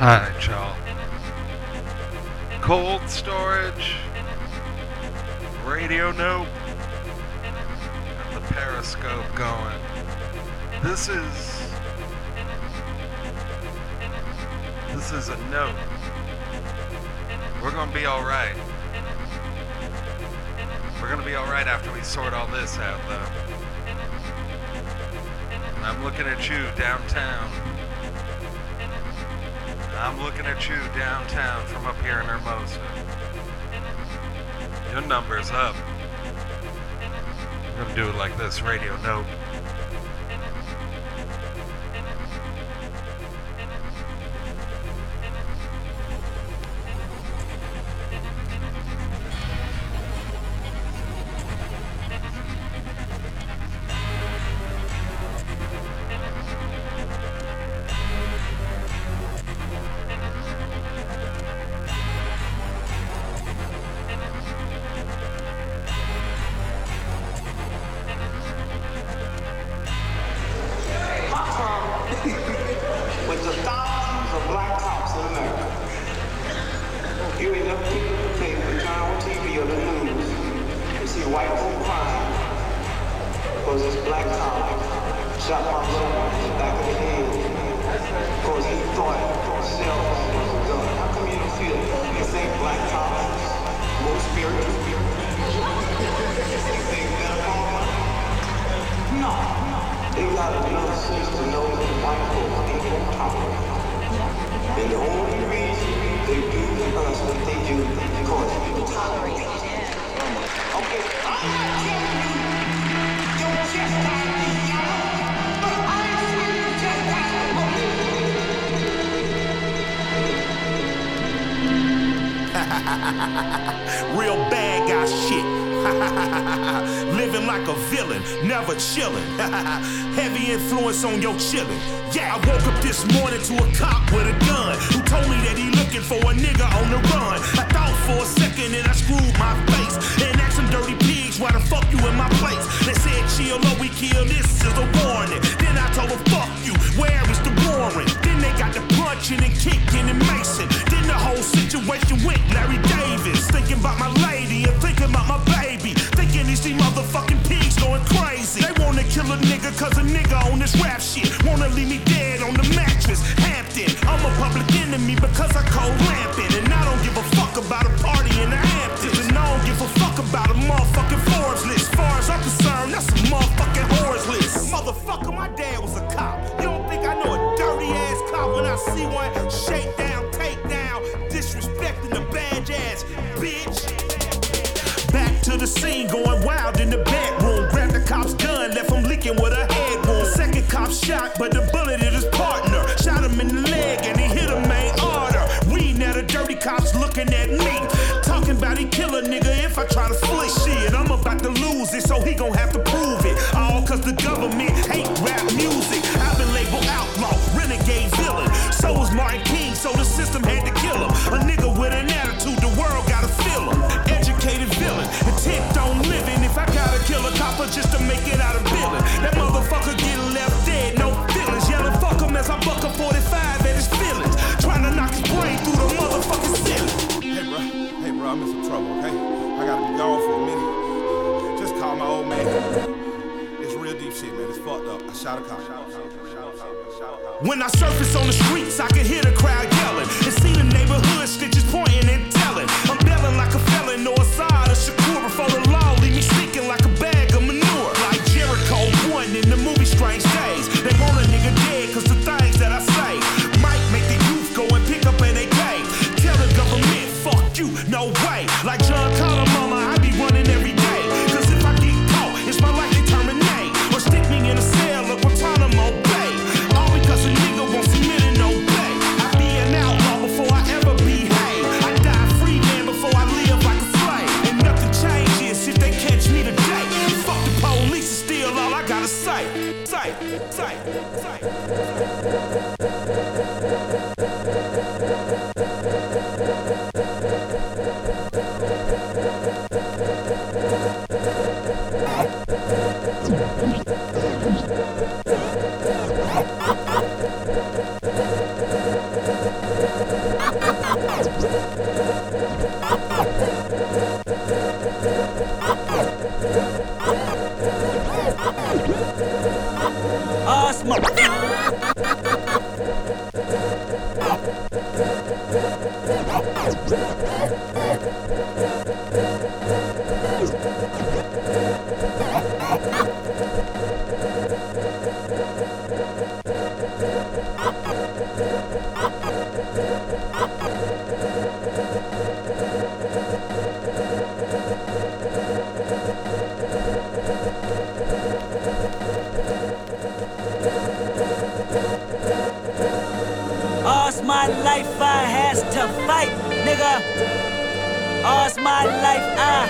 Alright, y'all. Cold storage. Radio nope. And the periscope going. This is. This is a note. We're gonna be alright. We're gonna be alright after we sort all this out, though. And I'm looking at you downtown. I'm looking at you downtown from up here in Hermosa. Your number's up. I'm gonna do it like this radio note. Real bad guy shit. Living like a villain, never chillin'. Heavy influence on your chillin'. Yeah, I woke up this morning to a cop with a gun who told me that he looking for a nigga on the run. I thought for a second and I screwed my face and asked some dirty pigs why the fuck you in my place. They said chill or we kill. This is a warning. Then I told them fuck you. Where is the warrant? Then they got the punching and kicking and macing. Then the whole situation went Larry Davis. Thinking about my lady and thinking about my baby. Thinking these motherfucking pigs going crazy. They wanna kill a nigga cause a nigga on this rap shit. Wanna leave me dead on the mattress. Hampton. I'm a public enemy because I cold lamping. And I don't give a fuck about a party in the Hamptons. And I don't give a fuck about a motherfucking Forbes list. Far as I'm concerned, that's a motherfucking whores list. Motherfucker, my dad was a cop. You don't think I know a dirty ass when I see one? Shake down, take down, disrespecting the badge ass bitch. Back to the scene, going wild in the bedroom. Grabbed the cop's gun, left him leaking with a head wound. Second cop shot, but the bullet hit his partner. Shot him in the leg and he hit a main order. We now the dirty cops looking at me. Talking about he kill a nigga if I try to flee. Shit, I'm about to lose it, so he gon' have to prove it. All cause the government hate rap music. So was Martin King, so the system had to kill him. A nigga with an attitude, the world gotta feel him. Educated villain, intent on living. If I gotta kill a copper just to make it out of villain, that motherfucker get left dead, no feelings. Yelling fuck him as I buck a 45 at his feelings. Trying to knock his brain through the motherfucking ceiling. Hey, bro. Hey, bro, I'm in some trouble, okay? I gotta be gone for a minute. Just call my old man. It's real deep shit, man. It's fucked up. I shot a cop. When I surface on the streets, I can hear the crowd yelling and see the neighborhood stitches pointing and telling. I'm belling like a felon or a my life I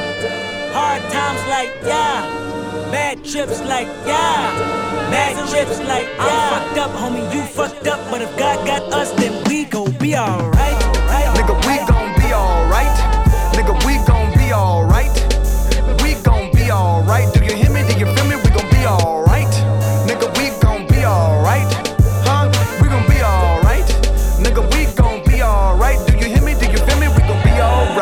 hard times like yeah, bad trips like yeah, bad trips like yeah. I'm fucked up, homie, you fucked up, but if God got us, then we gon' be alright. Nigga, we gon' be alright. Nigga, we gon' be alright. We gon' be alright. Do you hear me? Do you feel me? We gon' be alright.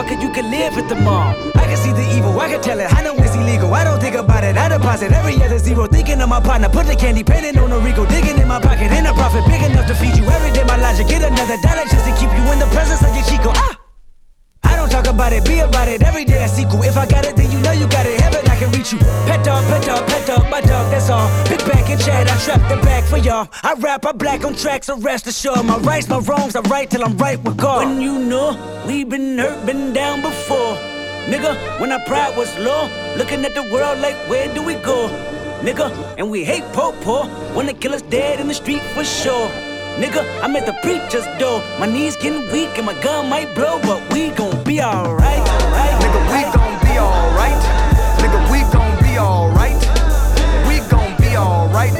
Motherfucker, you can live at the mall. I can see the evil, I can tell it. I know it's illegal. I don't think about it. I deposit every other zero. Thinking of my partner, put the candy painting on a Rico. Digging in my pocket, in a profit big enough to feed you every day. My logic, get another dollar just to keep you in the presence of your Chico. Ah! I don't talk about it, be about it. Every day y'all. I rap, I black on tracks, so rest assured. My rights, my wrongs, I right till I'm right with God. When you know we been hurt, been down before. Nigga, when our pride was low, looking at the world like, where do we go? Nigga, and we hate po po, wanna kill us dead in the street for sure. Nigga, I'm at the preacher's door. My knees getting weak and my gun might blow, but we gon' be alright. Nigga, we gon' be alright. Nigga, we gon' be alright. We gon' be alright.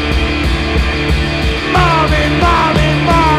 Mommy, mommy, mommy,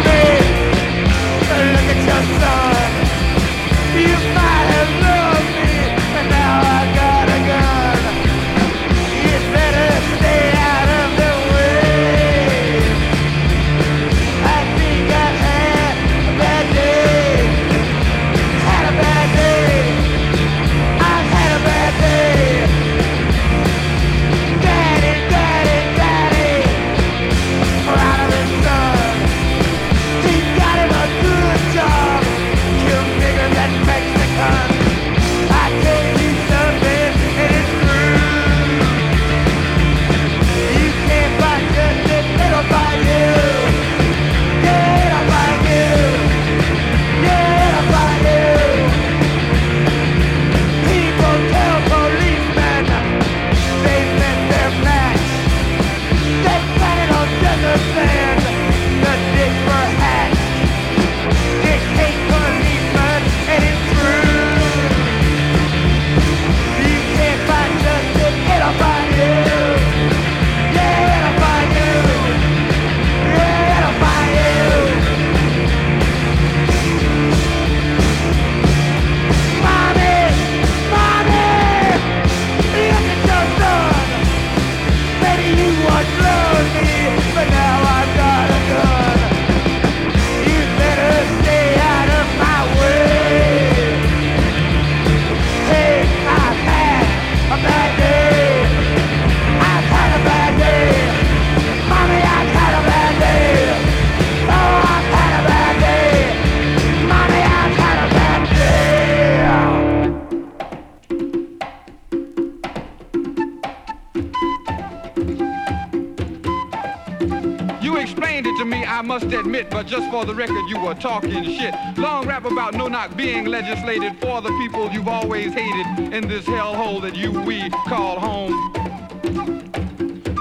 talking shit. Long rap about no knock being legislated for the people you've always hated in this hellhole that you we call home.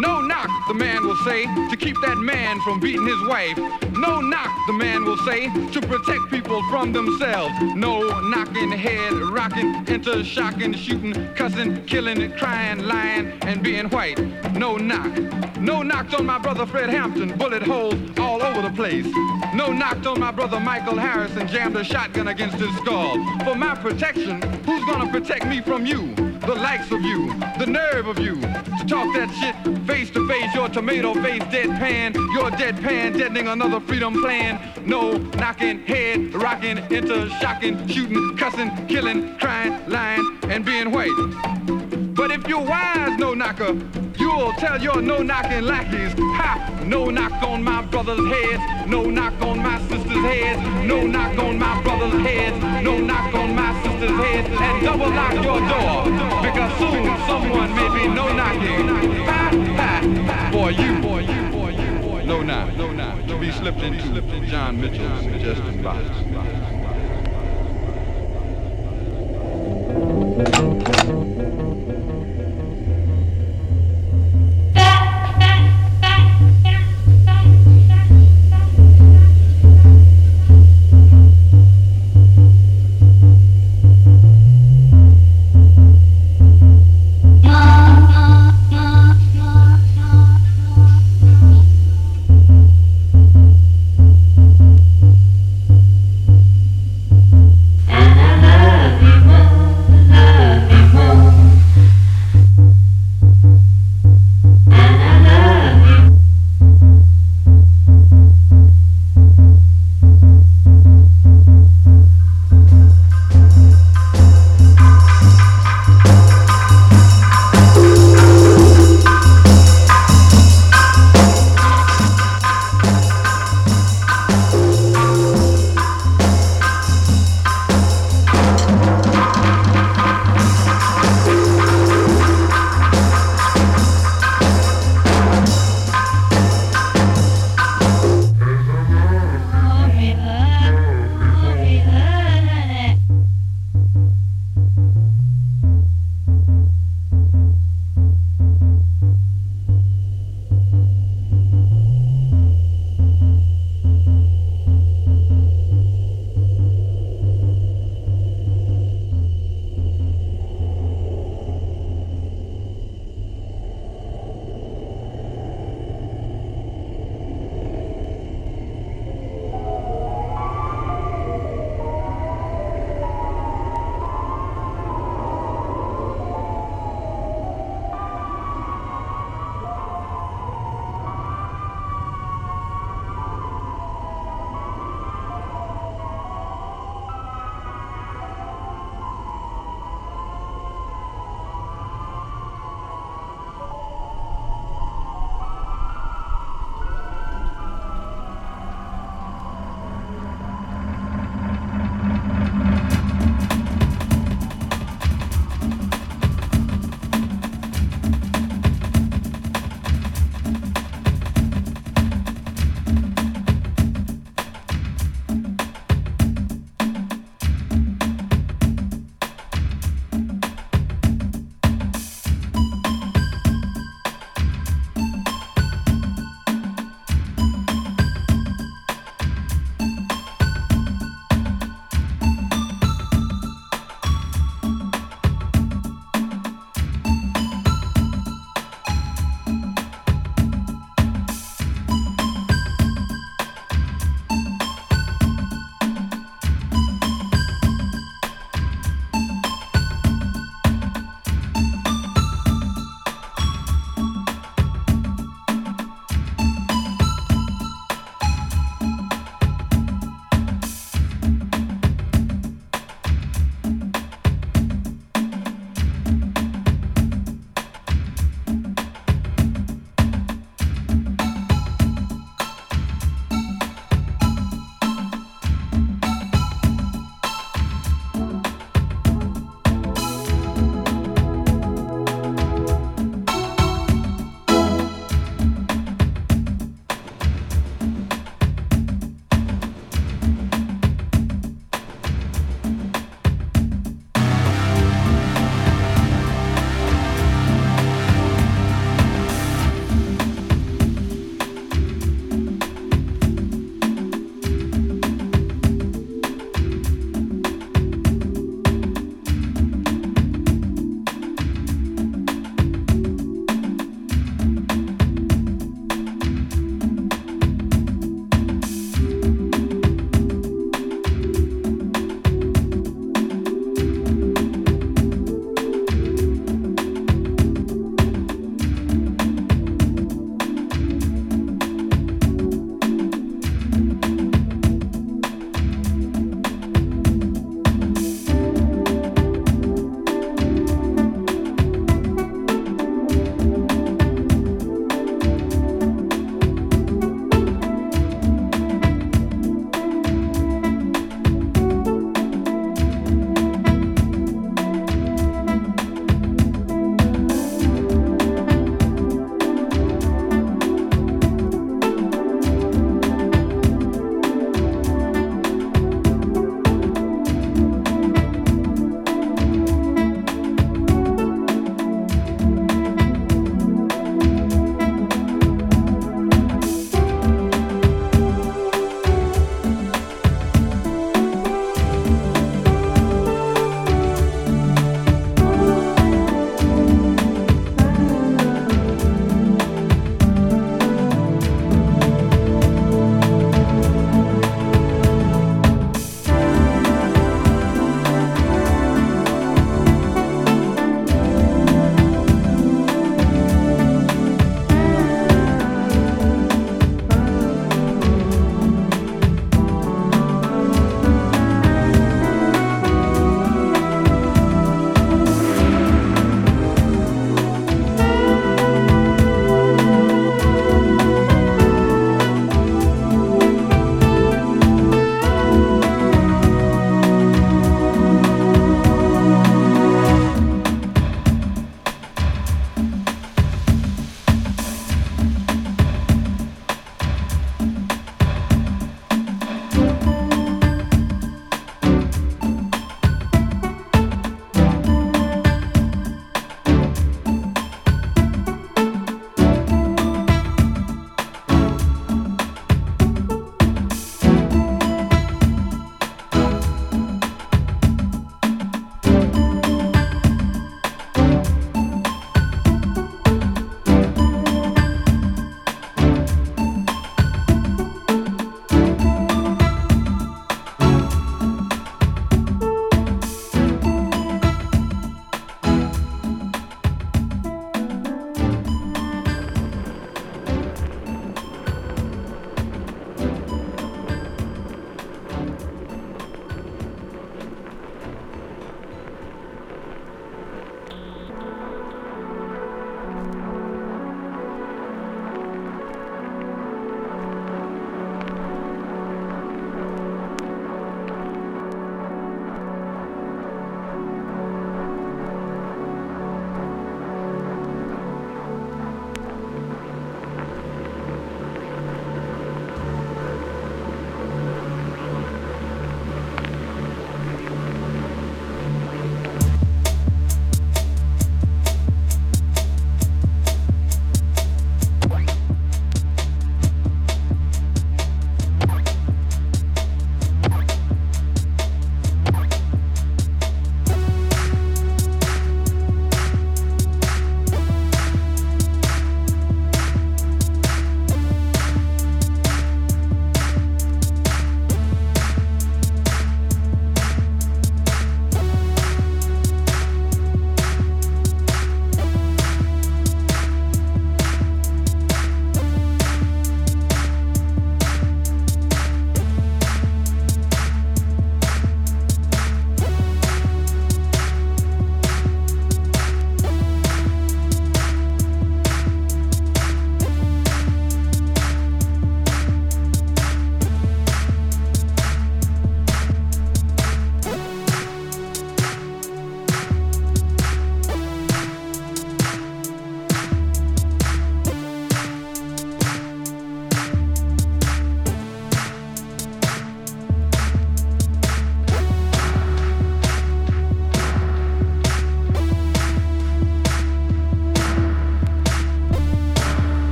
No knock, the man will say, to keep that man from beating his wife. No knock, the man will say, to protect people from themselves. No knocking, head rocking, into shocking, shooting, cussing, killing, crying, lying, and being white. No knock. No knocks on my brother Fred Hampton, bullet holes all over the place. No knocked on my brother Michael Harrison, jammed a shotgun against his skull. For my protection, who's gonna protect me from you? The likes of you, the nerve of you, to talk that shit face to face, your tomato face deadpan, your deadpan deadening another freedom plan. No knocking, head rocking, into shocking, shooting, cussing, killing, crying, lying, and being white. If you're wise, no knocker, you'll tell your no knocking lackeys, ha, no knock on my brother's head, no knock on my sister's head, no knock on my brother's head, no knock on my sister's head, and double lock your door, because soon someone may be no knocking, ha, ha, for you, for you, for you. No knock, no knock, to be slipped into John Mitchell's suggestion box. Love you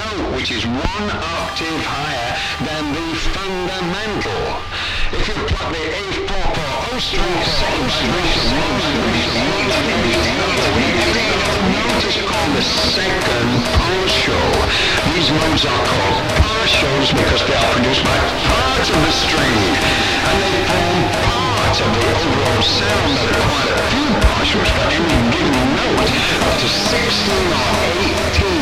note which is one octave higher than the fundamental. If you plug the A4 string second vibration note is called the second partial. These modes are called partials because they are produced by parts of the string and they form of the overall sound. There are quite a few note, up to 16 or 18.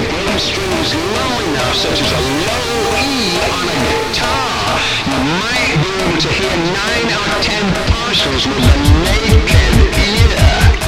If the A string low enough, such as a low E on a guitar, you might be able to hear 9 or 10 partials with the naked ear.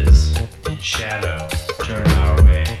Images, shadow, turn our way.